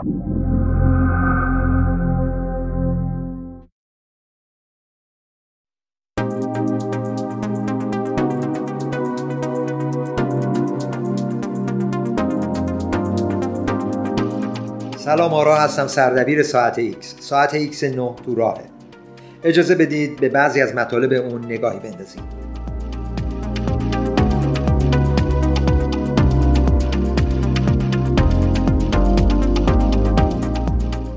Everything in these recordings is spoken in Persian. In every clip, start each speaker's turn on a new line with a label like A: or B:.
A: سلام آرا هستم. سردبیر ساعت ایکس. ساعت ایکس 9 تو راهه. اجازه بدید به بعضی از مطالب اون نگاهی بندازیم.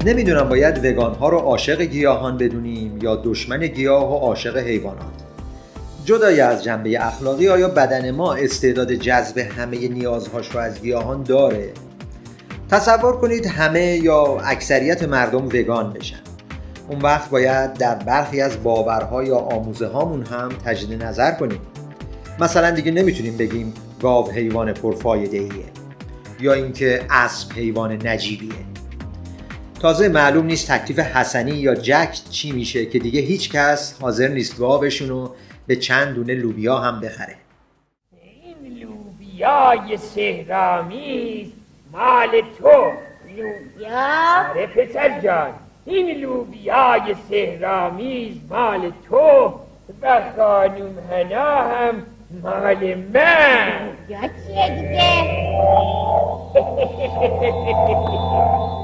A: نمی‌دونم باید وگان ها رو عاشق گیاهان بدونیم یا دشمن گیاه و عاشق حیوانات. جدای از جنبه اخلاقی آیا بدن ما استعداد جذب همه نیازهاش رو از گیاهان داره؟ تصور کنید همه یا اکثریت مردم وگان بشن. اون وقت باید در برخی از باورها یا آموزه هامون هم تجدید نظر کنیم. مثلا دیگه نمی‌تونیم بگیم گاو حیوان پرفایده ایه یا اینکه اسب حیوان نجیبیه. تازه معلوم نیست تکلیف حسنی یا جک چی میشه که دیگه هیچ کس حاضر نیست گاوشون رو به چند دونه لوبیا هم بخره.
B: این لوبیای سهرامیز مال تو.
C: لوبیا؟
B: آره پسر جان. این لوبیای سهرامیز مال تو و خانوم هنا هم مال من.
C: یا چیه دیگه؟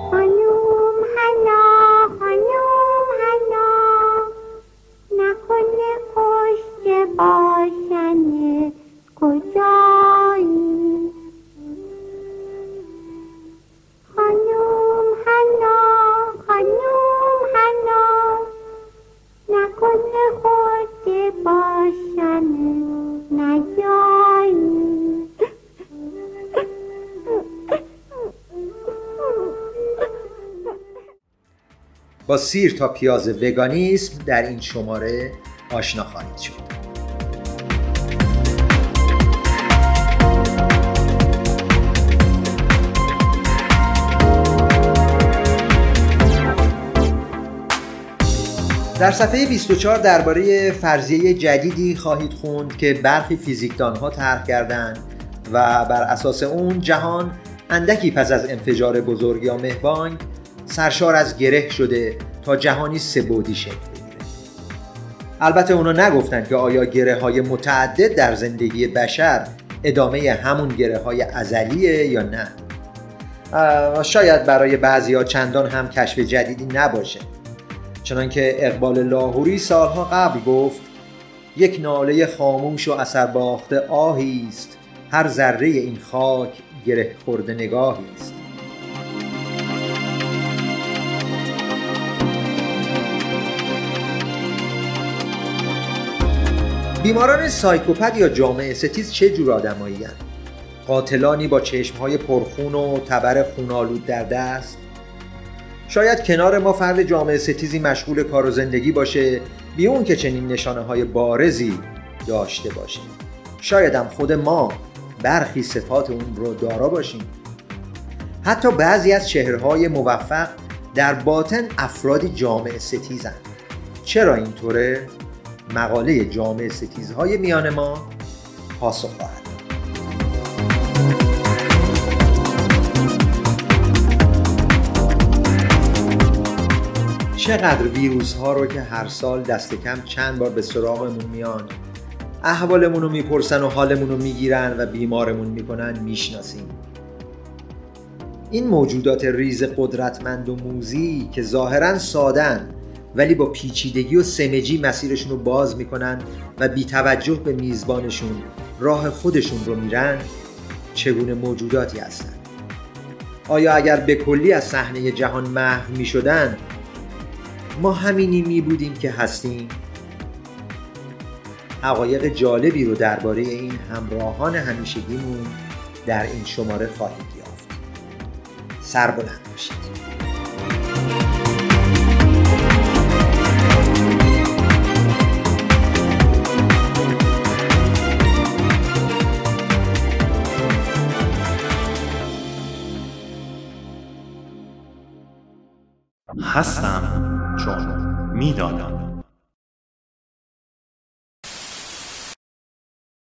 A: با سیر تا پیاز وگانیسم در این شماره آشنا خواهید شد. در صفحه 24 درباره فرضیه جدیدی خواهید خوند که برخی فیزیکدانها طرح کردند و بر اساس اون جهان اندکی پس از انفجار بزرگ یا مهبانگ سرشار از گره شده تا جهانی سبودی شکل بگیره. البته اونا نگفتن که آیا گره های متعدد در زندگی بشر ادامه همون گره های ازلیه یا نه؟ شاید برای بعضی ها چندان هم کشف جدیدی نباشه. چنانکه اقبال لاهوری سالها قبل گفت یک ناله خاموش و اثر باخته آهی است. هر ذره این خاک گره خورده نگاهی است. بیماران سایکوپد یا جامعه ستیز چه جور آدمایی قاتلانی با چشمهای پرخون و تبر خونالود در دست؟ شاید کنار ما فرد جامعه ستیزی مشغول کار و زندگی باشه بی اون که چنین نشانه های بارزی داشته باشه شاید هم خود ما برخی صفات اون رو دارا باشیم. حتی بعضی از چهرهای موفق در باطن افرادی جامعه ستیزن. چرا اینطوره؟ مقاله جامعه ستیزهای میان ما پاسخ خواهد چقدر ویروس ها رو که هر سال دست کم چند بار به سراغمون میان احوالمون رو می‌پرسن و حالمون رو می‌گیرن و بیمارمون می‌کنن می‌شناسیم. این موجودات ریز قدرتمند و موزی که ظاهرا سادن ولی با پیچیدگی و سمجی مسیرشون رو باز می‌کنن و بی توجه به میزبانشون راه خودشون رو میرن چگونه موجوداتی هستند آیا اگر به کلی از صحنه جهان محو می‌شدن ما همینی می بودیم که هستیم؟ حقایق جالبی رو درباره این همراهان همیشگیمون در این شماره خواهید یافت. سر بلند باشید.
D: هستم چون می‌دانم.